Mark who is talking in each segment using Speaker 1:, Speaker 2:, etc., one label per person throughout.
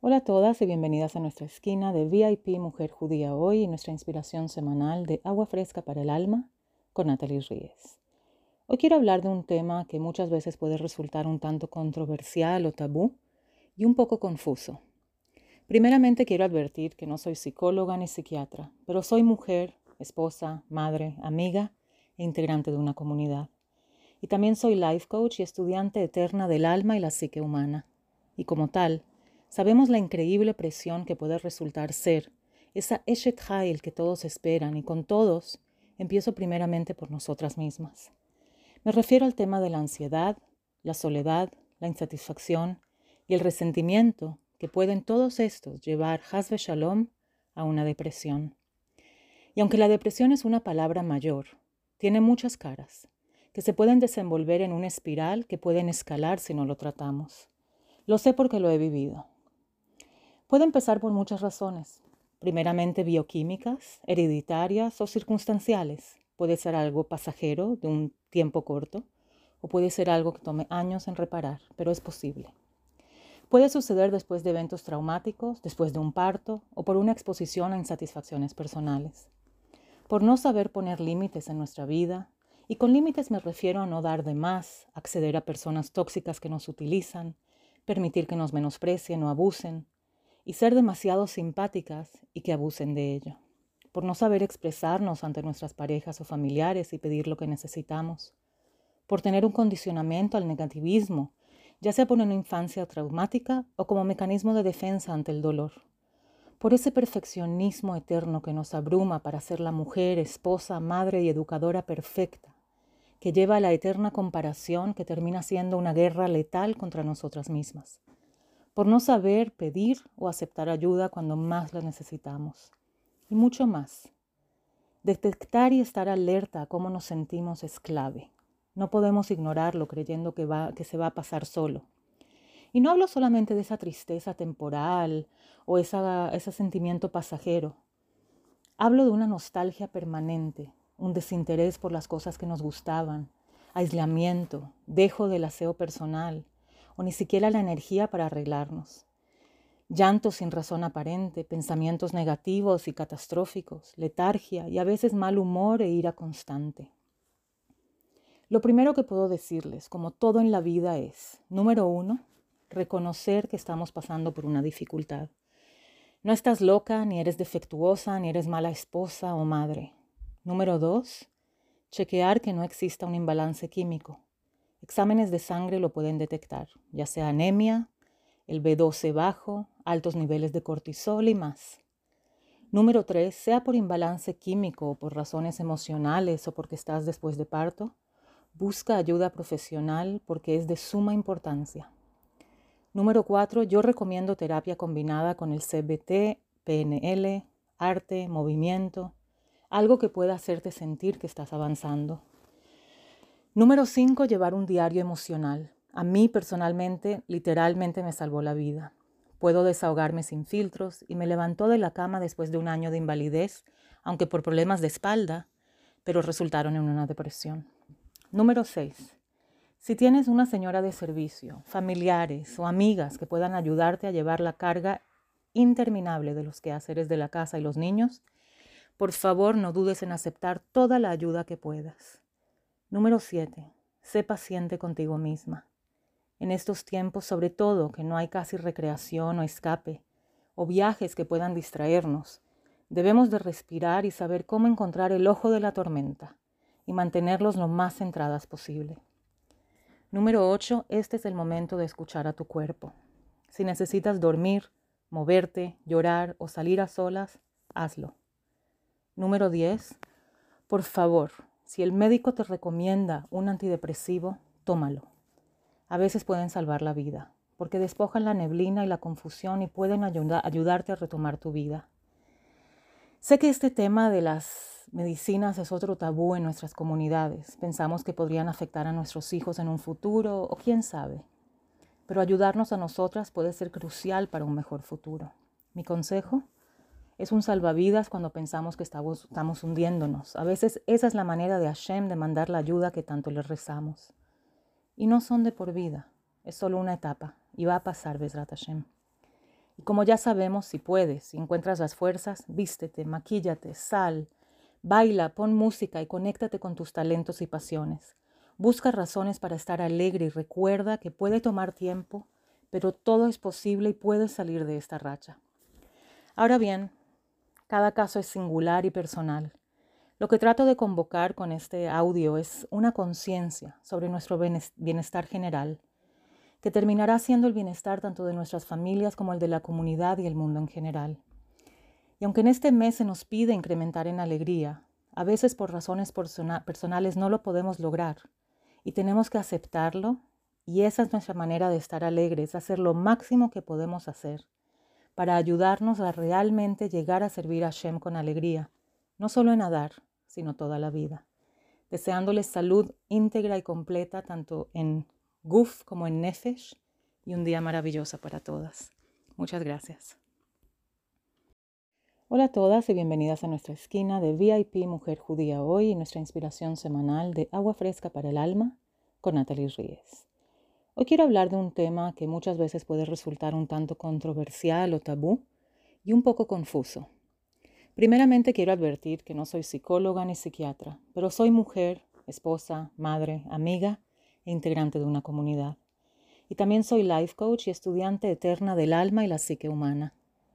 Speaker 1: Hola a todas y bienvenidas a nuestra esquina de VIP Mujer Judía hoy y nuestra inspiración semanal de Agua Fresca para el Alma con Natalie Ríez. Hoy quiero hablar de un tema que muchas veces puede resultar un tanto controversial o tabú y un poco confuso. Primeramente quiero advertir que no soy psicóloga ni psiquiatra, pero soy mujer, esposa, madre, amiga e integrante de una comunidad. Y también soy life coach y estudiante eterna del alma y la psique humana. Y como tal, Sabemos la increíble presión que puede resultar ser esa Eshet Hail que todos esperan y con todos empiezo primeramente por nosotras mismas. Me refiero al tema de la ansiedad, la soledad, la insatisfacción y el resentimiento que pueden todos estos llevar Hasbe Shalom a una depresión. Y aunque la depresión es una palabra mayor, tiene muchas caras, que se pueden desenvolver en una espiral que pueden escalar si no lo tratamos. Lo sé porque lo he vivido. Puede empezar por muchas razones, primeramente bioquímicas, hereditarias o circunstanciales. Puede ser algo pasajero de un tiempo corto o puede ser algo que tome años en reparar, pero es posible. Puede suceder después de eventos traumáticos, después de un parto o por una exposición a insatisfacciones personales. Por no saber poner límites en nuestra vida, y con límites me refiero a no dar de más, acceder a personas tóxicas que nos utilizan, permitir que nos menosprecien o abusen, y ser demasiado simpáticas y que abusen de ello, por no saber expresarnos ante nuestras parejas o familiares y pedir lo que necesitamos, por tener un condicionamiento al negativismo, ya sea por una infancia traumática o como mecanismo de defensa ante el dolor, por ese perfeccionismo eterno que nos abruma para ser la mujer, esposa, madre y educadora perfecta, que lleva a la eterna comparación que termina siendo una guerra letal contra nosotras mismas por no saber pedir o aceptar ayuda cuando más la necesitamos. Y mucho más. Detectar y estar alerta a cómo nos sentimos es clave. No podemos ignorarlo creyendo que, va, que se va a pasar solo. Y no hablo solamente de esa tristeza temporal o esa, ese sentimiento pasajero. Hablo de una nostalgia permanente, un desinterés por las cosas que nos gustaban, aislamiento, dejo del aseo personal, o ni siquiera la energía para arreglarnos. Llanto sin razón aparente, pensamientos negativos y catastróficos, letargia y a veces mal humor e ira constante. Lo primero que puedo decirles, como todo en la vida, es, número uno, reconocer que estamos pasando por una dificultad. No estás loca, ni eres defectuosa, ni eres mala esposa o madre. Número dos, chequear que no exista un imbalance químico. Exámenes de sangre lo pueden detectar, ya sea anemia, el B12 bajo, altos niveles de cortisol y más. Número 3. Sea por imbalance químico o por razones emocionales o porque estás después de parto, busca ayuda profesional porque es de suma importancia. Número 4. Yo recomiendo terapia combinada con el CBT, PNL, arte, movimiento, algo que pueda hacerte sentir que estás avanzando. Número 5. Llevar un diario emocional. A mí personalmente, literalmente me salvó la vida. Puedo desahogarme sin filtros y me levantó de la cama después de un año de invalidez, aunque por problemas de espalda, pero resultaron en una depresión. Número 6. Si tienes una señora de servicio, familiares o amigas que puedan ayudarte a llevar la carga interminable de los quehaceres de la casa y los niños, por favor no dudes en aceptar toda la ayuda que puedas. Número 7. Sé paciente contigo misma. En estos tiempos, sobre todo, que no hay casi recreación o escape, o viajes que puedan distraernos, debemos de respirar y saber cómo encontrar el ojo de la tormenta y mantenerlos lo más centradas posible. Número 8. Este es el momento de escuchar a tu cuerpo. Si necesitas dormir, moverte, llorar o salir a solas, hazlo. Número 10. Por favor, si el médico te recomienda un antidepresivo, tómalo. A veces pueden salvar la vida, porque despojan la neblina y la confusión y pueden ayudarte a retomar tu vida. Sé que este tema de las medicinas es otro tabú en nuestras comunidades. Pensamos que podrían afectar a nuestros hijos en un futuro o quién sabe. Pero ayudarnos a nosotras puede ser crucial para un mejor futuro. Mi consejo, es un salvavidas cuando pensamos que estamos, hundiéndonos. A veces esa es la manera de Hashem de mandar la ayuda que tanto le rezamos. Y no son de por vida, es solo una etapa y va a pasar, Besrat Hashem. Y como ya sabemos, si puedes, si encuentras las fuerzas, vístete, maquíllate, sal, baila, pon música y conéctate con tus talentos y pasiones. Busca razones para estar alegre y recuerda que puede tomar tiempo, pero todo es posible y puedes salir de esta racha. Ahora bien, cada caso es singular y personal. Lo que trato de convocar con este audio es una conciencia sobre nuestro bienestar general, que terminará siendo el bienestar tanto de nuestras familias como el de la comunidad y el mundo en general. Y aunque en este mes se nos pide incrementar en alegría, a veces por razones personales no lo podemos lograr y tenemos que aceptarlo y esa es nuestra manera de estar alegres, hacer lo máximo que podemos hacer para ayudarnos a realmente llegar a servir a Shem con alegría, no solo en Adar, sino toda la vida. Deseándoles salud íntegra y completa tanto en Guf como en Nefesh y un día maravilloso para todas. Muchas gracias. Hola a todas y bienvenidas a nuestra esquina de VIP Mujer Judía Hoy y nuestra inspiración semanal de Agua Fresca para el Alma con Natalie Ríez. Hoy quiero hablar de un tema que muchas veces puede resultar un tanto controversial o tabú y un poco confuso. Primeramente quiero advertir que no soy psicóloga ni psiquiatra, pero soy mujer, esposa, madre, amiga e integrante de una comunidad. Y también soy life coach y estudiante eterna del alma y la psique humana.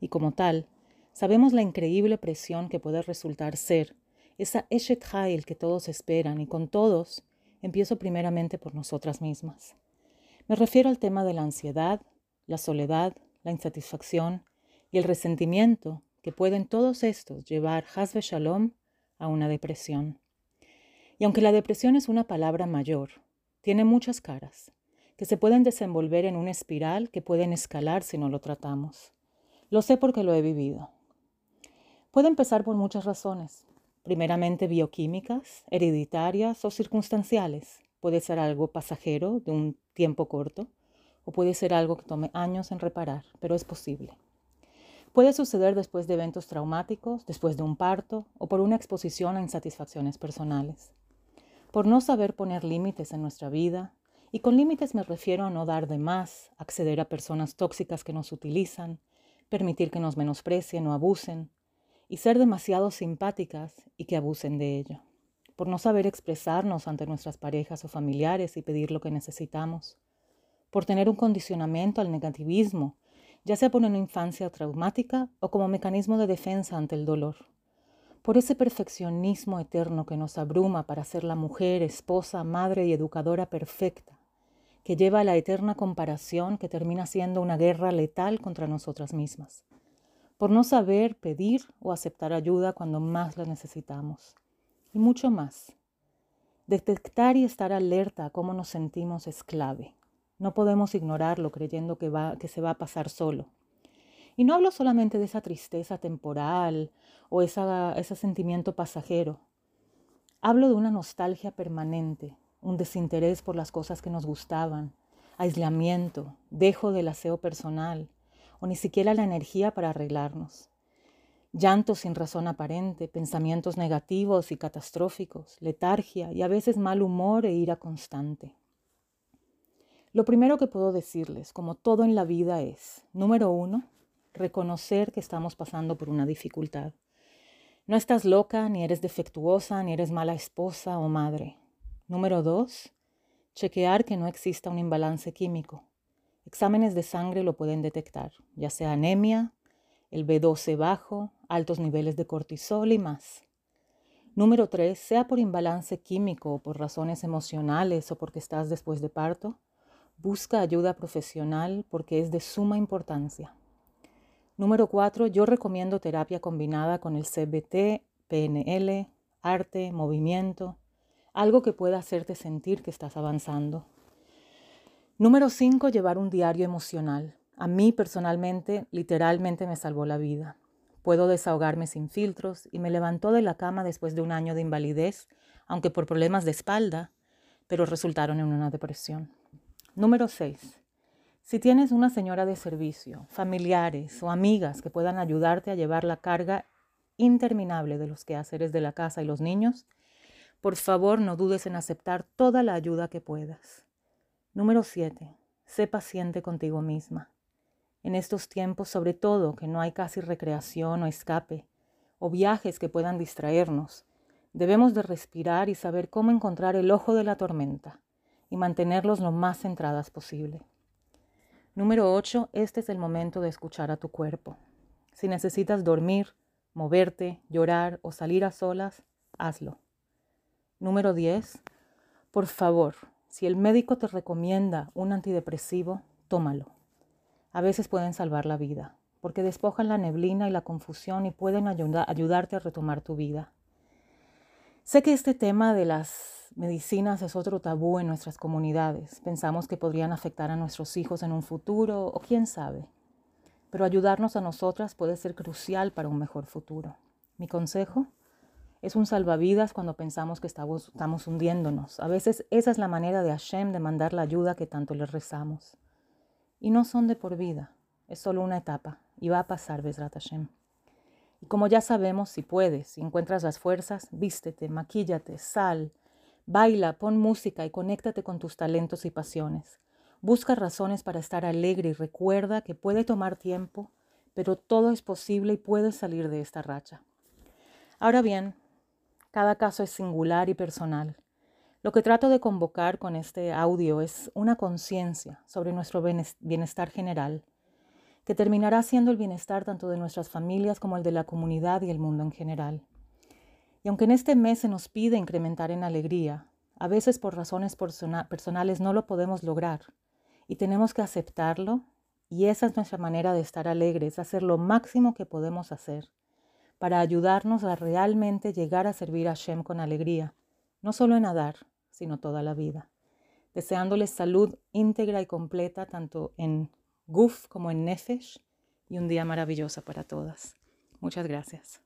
Speaker 1: Y como tal, sabemos la increíble presión que puede resultar ser esa Eshet Hail que todos esperan y con todos empiezo primeramente por nosotras mismas. Me refiero al tema de la ansiedad, la soledad, la insatisfacción y el resentimiento que pueden todos estos llevar Hasbe Shalom a una depresión. Y aunque la depresión es una palabra mayor, tiene muchas caras, que se pueden desenvolver en una espiral que pueden escalar si no lo tratamos. Lo sé porque lo he vivido. Puede empezar por muchas razones, primeramente bioquímicas, hereditarias o circunstanciales. Puede ser algo pasajero de un tiempo corto o puede ser algo que tome años en reparar, pero es posible. Puede suceder después de eventos traumáticos, después de un parto o por una exposición a insatisfacciones personales. Por no saber poner límites en nuestra vida, y con límites me refiero a no dar de más, acceder a personas tóxicas que nos utilizan, permitir que nos menosprecien o abusen, y ser demasiado simpáticas y que abusen de ello. Por no saber expresarnos ante nuestras parejas o familiares y pedir lo que necesitamos. Por tener un condicionamiento al negativismo ya sea por una infancia traumática o como mecanismo de defensa ante el dolor. Por ese perfeccionismo eterno que nos abruma para ser la mujer, esposa, madre y educadora perfecta, que lleva a la eterna comparación que termina siendo una guerra letal contra nosotras mismas. Por no saber pedir o aceptar ayuda cuando más la necesitamos. Y mucho más. Detectar y estar alerta a cómo nos sentimos es clave. No podemos ignorarlo creyendo que, va, que se va a pasar solo. Y no hablo solamente de esa tristeza temporal o esa, ese sentimiento pasajero. Hablo de una nostalgia permanente, un desinterés por las cosas que nos gustaban, aislamiento, dejo del aseo personal o ni siquiera la energía para arreglarnos. Llanto sin razón aparente, pensamientos negativos y catastróficos, letargia y a veces mal humor e ira constante. Lo primero que puedo decirles, como todo en la vida, es, número uno, reconocer que estamos pasando por una dificultad. No estás loca, ni eres defectuosa, ni eres mala esposa o madre. Número dos, chequear que no exista un imbalance químico. Exámenes de sangre lo pueden detectar, ya sea anemia, el B12 bajo, altos niveles de cortisol y más. Número tres, sea por imbalance químico o por razones emocionales o porque estás después de parto, Busca ayuda profesional porque es de suma importancia. Número cuatro, yo recomiendo terapia combinada con el CBT, PNL, arte, movimiento, algo que pueda hacerte sentir que estás avanzando. Número cinco, llevar un diario emocional. A mí personalmente, literalmente me salvó la vida. Puedo desahogarme sin filtros y me levantó de la cama después de un año de invalidez, aunque por problemas de espalda, pero resultaron en una depresión. Número 6. Si tienes una señora de servicio, familiares o amigas que puedan ayudarte a llevar la carga interminable de los quehaceres de la casa y los niños, por favor no dudes en aceptar toda la ayuda que puedas. Número 7. Sé paciente contigo misma. En estos tiempos, sobre todo, que no hay casi recreación o escape, o viajes que puedan distraernos, debemos de respirar y saber cómo encontrar el ojo de la tormenta y mantenerlos lo más centradas posible. Número 8. Este es el momento de escuchar a tu cuerpo. Si necesitas dormir, moverte, llorar o salir a solas, hazlo. Número 10. Por favor, si el médico te recomienda un antidepresivo, tómalo. A veces pueden salvar la vida, porque despojan la neblina y la confusión y pueden ayudarte a retomar tu vida. Sé que este tema de las medicinas es otro tabú en nuestras comunidades. Pensamos que podrían afectar a nuestros hijos en un futuro o quién sabe. Pero ayudarnos a nosotras puede ser crucial para un mejor futuro. Mi consejo es un salvavidas cuando pensamos que estamos, estamos hundiéndonos. A veces esa es la manera de Hashem de mandar la ayuda que tanto le rezamos. Y no son de por vida, es solo una etapa y va a pasar, Besrat Hashem. Y como ya sabemos, si puedes, si encuentras las fuerzas, vístete, maquíllate, sal, Baila, pon música y conéctate con tus talentos y pasiones. Busca razones para estar alegre y recuerda que puede tomar tiempo, pero todo es posible y puedes salir de esta racha. Ahora bien, cada caso es singular y personal. Lo que trato de convocar con este audio es una conciencia sobre nuestro bienestar general, que terminará siendo el bienestar tanto de nuestras familias como el de la comunidad y el mundo en general. Y aunque en este mes se nos pide incrementar en alegría, a veces por razones personales no lo podemos lograr y tenemos que aceptarlo y esa es nuestra manera de estar alegres, hacer lo máximo que podemos hacer para ayudarnos a realmente llegar a servir a Shem con alegría, no solo en Adar, sino toda la vida. Deseándoles salud íntegra y completa tanto en Guf como en Nefesh y un día maravilloso para todas. Muchas gracias.